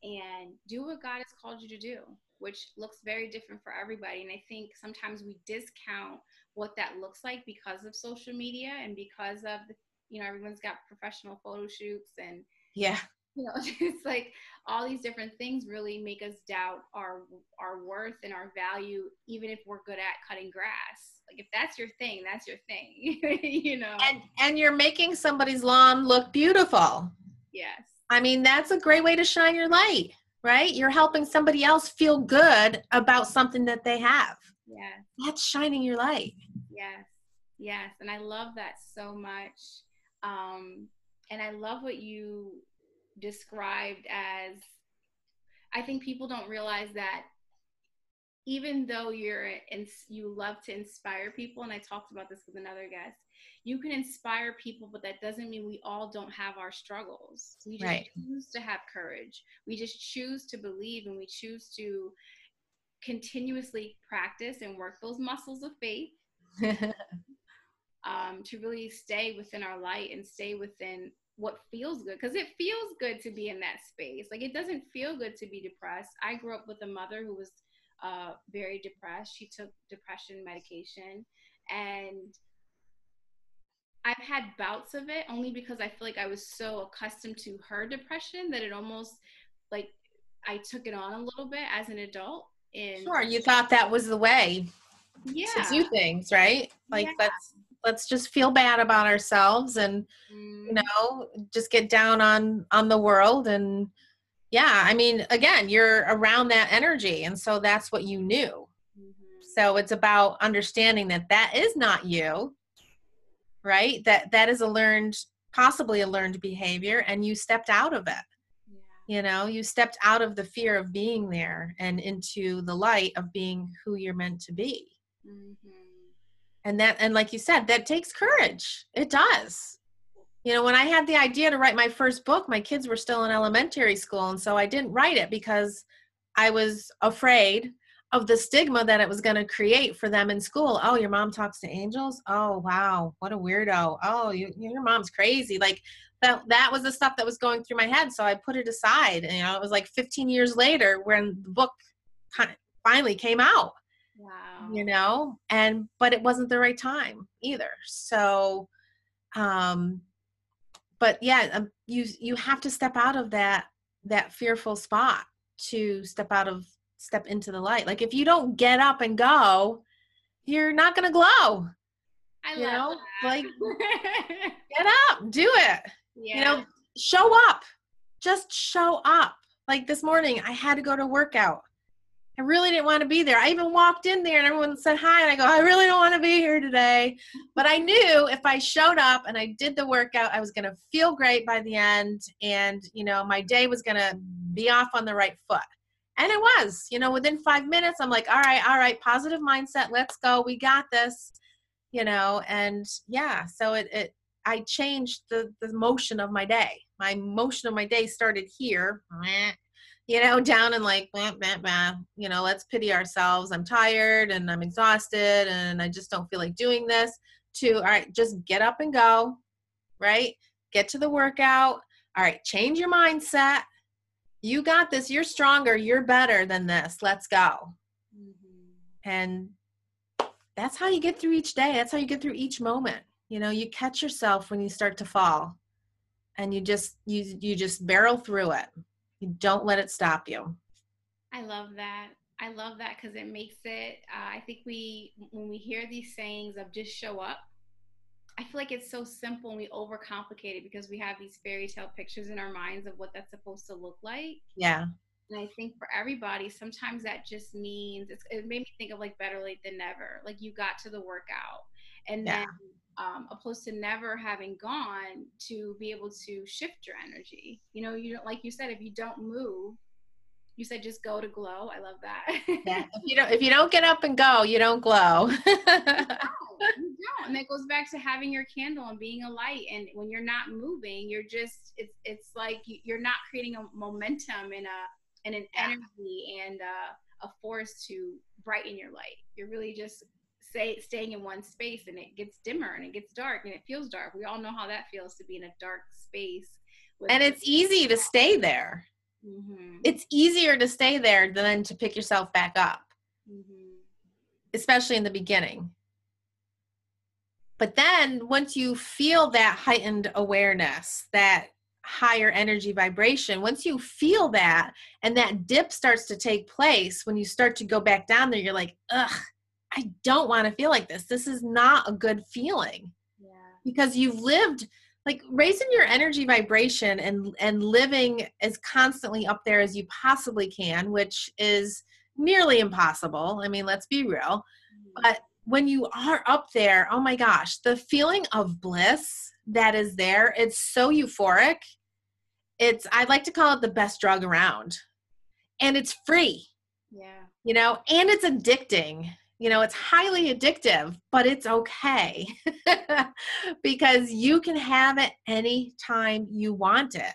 A: and do what God has called you to do, which looks very different for everybody. And I think sometimes we discount what that looks like because of social media and because of the, you know, everyone's got professional photo shoots and
B: Yeah.
A: You know it's like all these different things really make us doubt our our worth and our value even if we're good at cutting grass like if that's your thing that's your thing you know
B: And and you're making somebody's lawn look beautiful.
A: yes
B: I mean, that's a great way to shine your light, right? You're helping somebody else feel good about something that they have.
A: yes
B: That's shining your light.
A: yes yes and i love that so much um and i love what you described as i think people don't realize that even though you're in, you love to inspire people and i talked about this with another guest you can inspire people but that doesn't mean we all don't have our struggles we just
B: Right.
A: choose to have courage we just choose to believe and we choose to continuously practice and work those muscles of faith um, to really stay within our light and stay within what feels good because it feels good to be in that space like it doesn't feel good to be depressed i grew up with a mother who was uh, very depressed she took depression medication and i've had bouts of it only because i feel like i was so accustomed to her depression that it almost like i took it on a little bit as an adult and
B: sure, you thought that was the way
A: yeah
B: to do things, right? Like
A: Yeah.
B: let's let's just feel bad about ourselves and
A: Mm,
B: you know just get down on on the world and yeah i mean again you're around that energy and so that's what you knew
A: mhm.
B: so it's about understanding that that is not you right that that is a learned possibly a learned behavior and you stepped out of it
A: Yeah.
B: You know, you stepped out of the fear of being there and into the light of being who you're meant to be. Mm-hmm. And that, and like you said, that takes courage. It does. You know, when I had the idea to write my first book, my kids were still in elementary school. And so I didn't write it because I was afraid of the stigma that it was going to create for them in school. Oh, your mom talks to angels? Oh, wow. What a weirdo. Oh, you, your mom's crazy. Like that that was the stuff that was going through my head so i put it aside and, you know it was like 15 years later when the book finally came out wow you know and but it wasn't the right time either so um but yeah um, you you have to step out of that that fearful spot to step out of step into the light like if you don't get up and go you're not going to glow
A: I you know that. like
B: get up do it yeah. You know, show up. Just show up. Like this morning, I had to go to workout. I really didn't want to be there. I even walked in there and everyone said hi, and I go, I really don't want to be here today. But I knew if I showed up and I did the workout, I was going to feel great by the end, and you know, my day was going to be off on the right foot. And it was, you know, within five minutes, I'm like, all right, all right, positive mindset, let's go, we got this, you know, and yeah, so it, it I changed the the motion of my day. My motion of my day started here, you know, down and like, you know, let's pity ourselves. I'm tired and I'm exhausted and I just don't feel like doing this. To all right, just get up and go, right? Get to the workout. All right, change your mindset. You got this. You're stronger. You're better than this. Let's go. Mm-hmm. And that's how you get through each day. That's how you get through each moment you know you catch yourself when you start to fall and you just you you just barrel through it you don't let it stop you.
A: I love that. I love that because it makes it uh, i think we when we hear these sayings of just show up i feel like it's so simple and we overcomplicate it because we have these fairy tale pictures in our minds of what that's supposed to look like.
B: Yeah.
A: And I think for everybody, sometimes that just means it made me think of like better late than never. Like you got to the workout. And yeah. then um, opposed to never having gone to be able to shift your energy. You know, you don't like you said, if you don't move, you said just go to glow. I love that.
B: yeah. If you don't if you don't get up and go, you don't glow. you, don't,
A: you don't. And that goes back to having your candle and being a light. And when you're not moving, you're just it's it's like you're not creating a momentum and a and an energy and a, a force to brighten your light. You're really just stay, staying in one space and it gets dimmer and it gets dark and it feels dark. We all know how that feels to be in a dark space.
B: and it's easy to stay there. Mm-hmm. It's easier to stay there than to pick yourself back up, mm-hmm. especially in the beginning. But then once you feel that heightened awareness, that higher energy vibration, once you feel that and that dip starts to take place, when you start to go back down there, you're like, ugh, I don't want to feel like this. This is not a good feeling. Yeah. Because you've lived like raising your energy vibration and and living as constantly up there as you possibly can, which is nearly impossible. I mean, let's be real. Mm-hmm. But when you are up there, oh my gosh, the feeling of bliss that is there, it's so euphoric. It's I like to call it the best drug around. And it's free.
A: Yeah.
B: You know, and it's addicting you know, it's highly addictive, but it's okay because you can have it anytime you want it.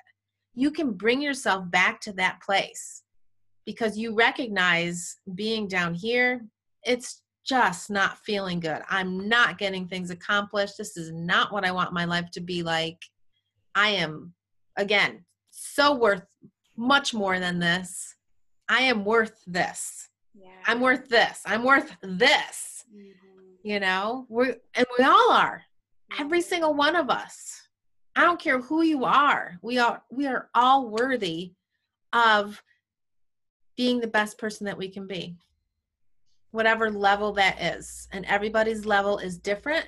B: You can bring yourself back to that place because you recognize being down here, it's just not feeling good. I'm not getting things accomplished. This is not what I want my life to be like. I am, again, so worth much more than this. I am worth this yeah. I'm worth this. I'm worth this. Mm-hmm. You know, we and we all are. Every single one of us. I don't care who you are. We are we are all worthy of being the best person that we can be. Whatever level that is. And everybody's level is different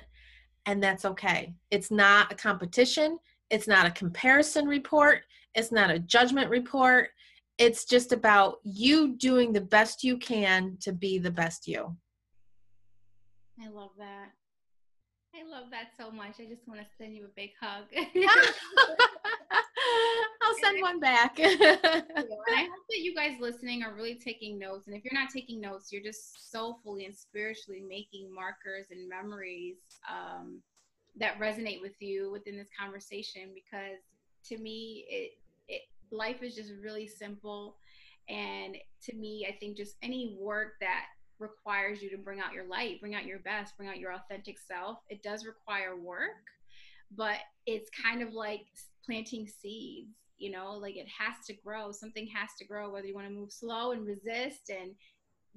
B: and that's okay. It's not a competition, it's not a comparison report, it's not a judgment report it's just about you doing the best you can to be the best you.
A: I love that. I love that so much. I just want to send you a big hug.
B: I'll send one back.
A: and I hope that you guys listening are really taking notes. And if you're not taking notes, you're just soulfully and spiritually making markers and memories um, that resonate with you within this conversation. Because to me, it life is just really simple. And to me, I think just any work that requires you to bring out your light, bring out your best, bring out your authentic self, it does require work, but it's kind of like planting seeds you know like it has to grow something has to grow whether you want to move slow and resist and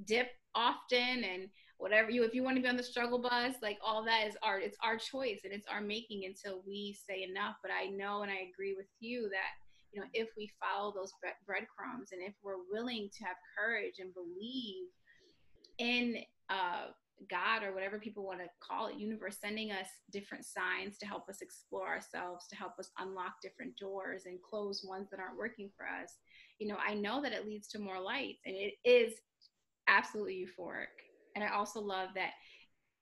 A: dip often and whatever you if you want to be on the struggle bus like all that is art it's our choice and it's our making until we say enough but i know and i agree with you that you know if we follow those breadcrumbs and if we're willing to have courage and believe in uh God or whatever people want to call it, universe sending us different signs to help us explore ourselves, to help us unlock different doors and close ones that aren't working for us. You know, I know that it leads to more light and it is absolutely euphoric. And I also love that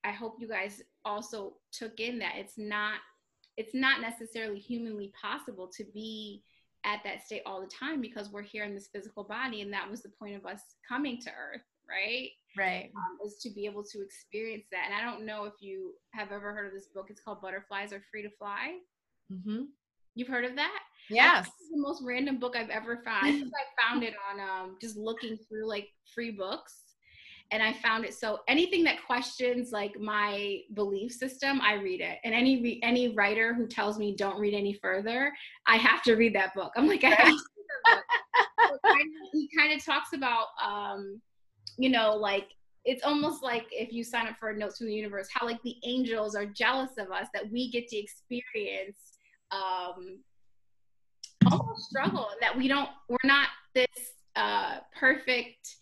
A: I hope you guys also took in that it's not it's not necessarily humanly possible to be at that state all the time because we're here in this physical body and that was the point of us coming to earth, right?
B: right.
A: Um, is to be able to experience that. And i don't know if you have ever heard of this book. It's called butterflies are free to fly. Mm-hmm. you've heard of that?
B: Yes.
A: the most random book i've ever found. I i found it on um, just looking through like free books and i found it so anything that questions like my belief system i read it. And any re- any writer who tells me don't read any further i have to read that book. I'm like i have so kind of, he kind of talks about um, you know, like it's almost like if you sign up for Notes from the Universe, how like the angels are jealous of us that we get to experience um, almost struggle that we don't, we're not this uh, perfect,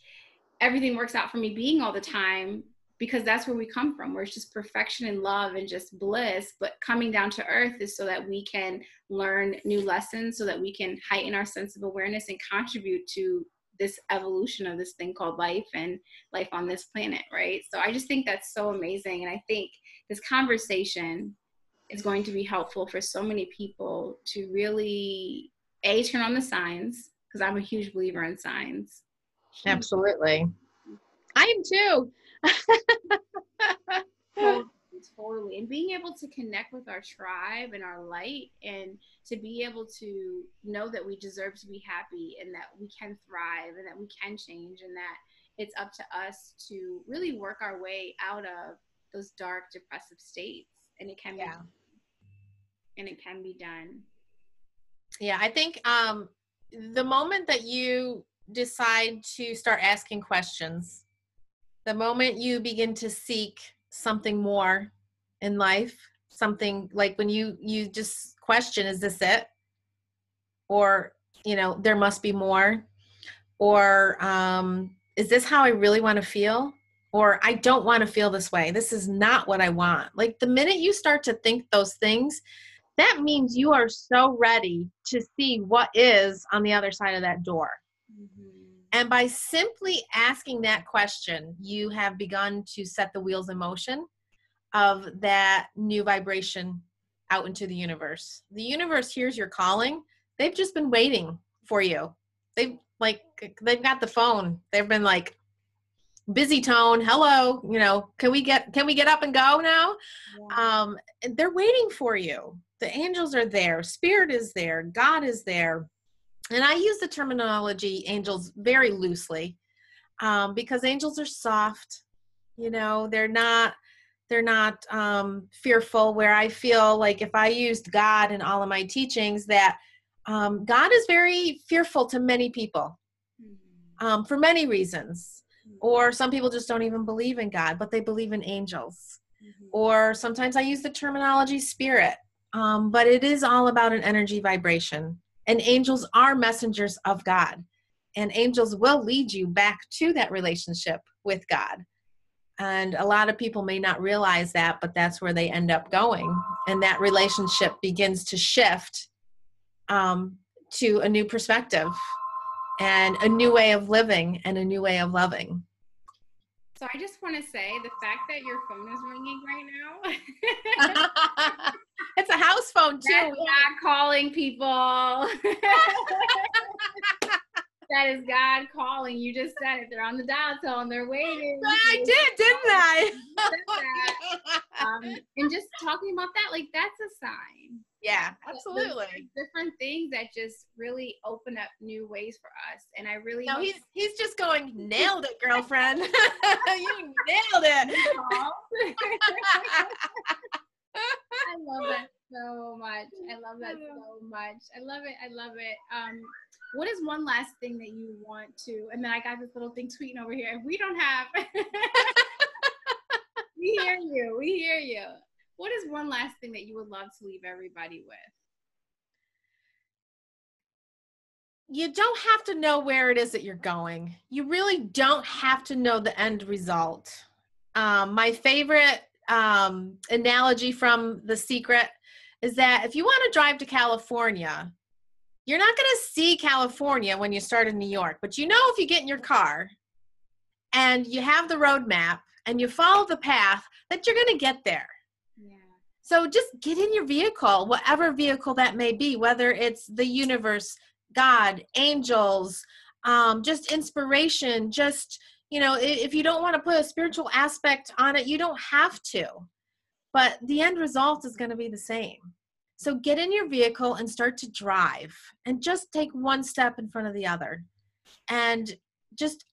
A: everything works out for me being all the time because that's where we come from where it's just perfection and love and just bliss but coming down to earth is so that we can learn new lessons so that we can heighten our sense of awareness and contribute to this evolution of this thing called life and life on this planet, right? So I just think that's so amazing. And I think this conversation is going to be helpful for so many people to really a turn on the signs because I'm a huge believer in signs.
B: Absolutely. I am too.
A: totally and being able to connect with our tribe and our light and to be able to know that we deserve to be happy and that we can thrive and that we can change and that it's up to us to really work our way out of those dark depressive states and it can yeah. be and it can be done
B: yeah i think um the moment that you decide to start asking questions. The moment you begin to seek something more in life something like when you you just question is this it? Or you know there must be more. Or um is this how i really want to feel? Or i don't want to feel this way. This is not what i want. Like the minute you start to think those things that means you are so ready to see what is on the other side of that door. And by simply asking that question you have begun to set the wheels in motion of that new vibration out into the universe. The universe hears your calling. They've just been waiting for you. They've like they've got the phone. They've been like busy tone. Hello, you know, can we get can we get up and go now? Yeah. Um they're waiting for you. The angels are there. Spirit is there. God is there. And I use the terminology angels very loosely um, because angels are soft. You know, they're not they're not um, fearful where i feel like if i used god in all of my teachings that um, god is very fearful to many people mm-hmm. um, for many reasons mm-hmm. or some people just don't even believe in god but they believe in angels mm-hmm. or sometimes i use the terminology spirit um, but it is all about an energy vibration and angels are messengers of god and angels will lead you back to that relationship with god and a lot of people may not realize that, but that's where they end up going. And that relationship begins to shift um, to a new perspective and a new way of living and a new way of loving.
A: So I just want to say the fact that your phone is ringing right now.
B: it's a house phone too.
A: That's God calling people. that is God calling. You just said it. They're on the dial tone. They're waiting.
B: I did, didn't I?
A: um, and just talking about that, like that's a sign.
B: Yeah, absolutely.
A: different things that just really open up new ways for us. And I really
B: No, he's he's just going, nailed it, girlfriend. you nailed it.
A: I love that so much. I love that so much. I love it. I love it. Um, what is one last thing that you want to? And then I got this little thing tweeting over here. We don't have, we hear you. We hear you. What is one last thing that you would love to leave everybody with?
B: You don't have to know where it is that you're going. You really don't have to know the end result. Um, my favorite um, analogy from The Secret is that if you want to drive to California, you're not going to see California when you start in New York, but you know if you get in your car and you have the road map and you follow the path that you're going to get there. So just get in your vehicle, whatever vehicle that may be, whether it's the universe, God, angels, um, just inspiration, just, you know, if you don't want to put a spiritual aspect on it, you don't have to. But the end result is going to be the same. So get in your vehicle and start to drive and just take one step in front of the other. And just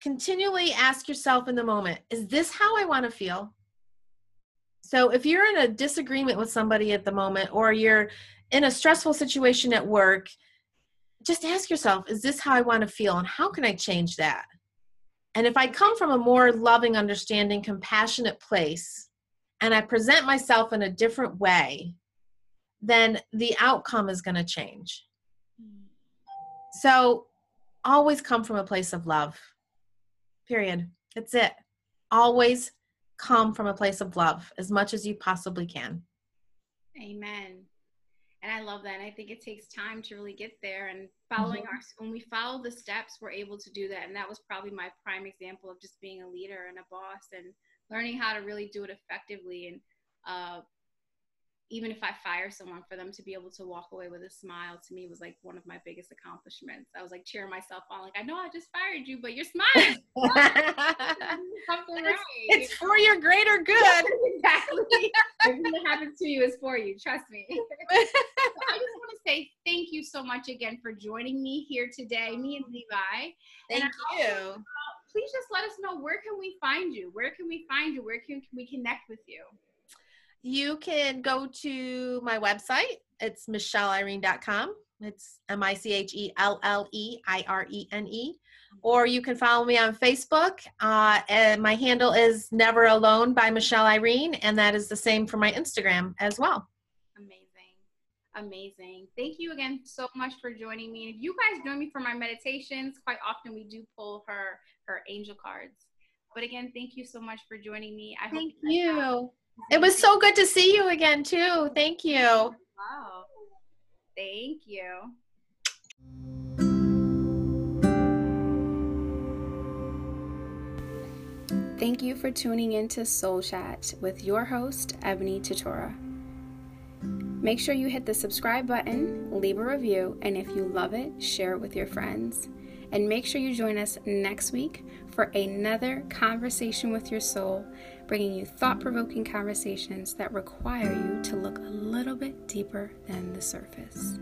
B: continually ask yourself in the moment is this how I want to feel? So if you're in a disagreement with somebody at the moment or you're in a stressful situation at work, just ask yourself is this how I want to feel and how can I change that? And if I come from a more loving, understanding, compassionate place and I present myself in a different way, then the outcome is going to change. So always come from a place of love. Period. That's it. Always come from a place of love as much as you possibly can.
A: Amen. And I love that. And I think it takes time to really get there and following mm-hmm. our, when we follow the steps, we're able to do that. And that was probably my prime example of just being a leader and a boss and learning how to really do it effectively and uh, even if I fire someone for them to be able to walk away with a smile to me was like one of my biggest accomplishments. I was like cheering myself on, like, I know I just fired you, but you're smiling.
B: Something right. It's for your greater good.
A: exactly. Everything that happens to you is for you. Trust me. I just want to say thank you so much again for joining me here today, me and Levi.
B: Thank
A: and
B: you.
A: Also, uh, please just let us know where can we find you? Where can we find you? Where can, can we connect with you?
B: You can go to my website. It's michelleirene.com. It's M I C H E L L E I R E N E. Or you can follow me on Facebook. Uh, and my handle is Never Alone by Michelle Irene, and that is the same for my Instagram as well.
A: Amazing. Amazing. Thank you again so much for joining me. If you guys join me for my meditations, quite often we do pull her her angel cards. But again, thank you so much for joining me.
B: I thank you. It was so good to see you again, too. Thank you.
A: Wow. Thank you.
C: Thank you for tuning in to Soul Chat with your host, Ebony Tutora. Make sure you hit the subscribe button, leave a review, and if you love it, share it with your friends. And make sure you join us next week for another conversation with your soul bringing you thought provoking conversations that require you to look a little bit deeper than the surface.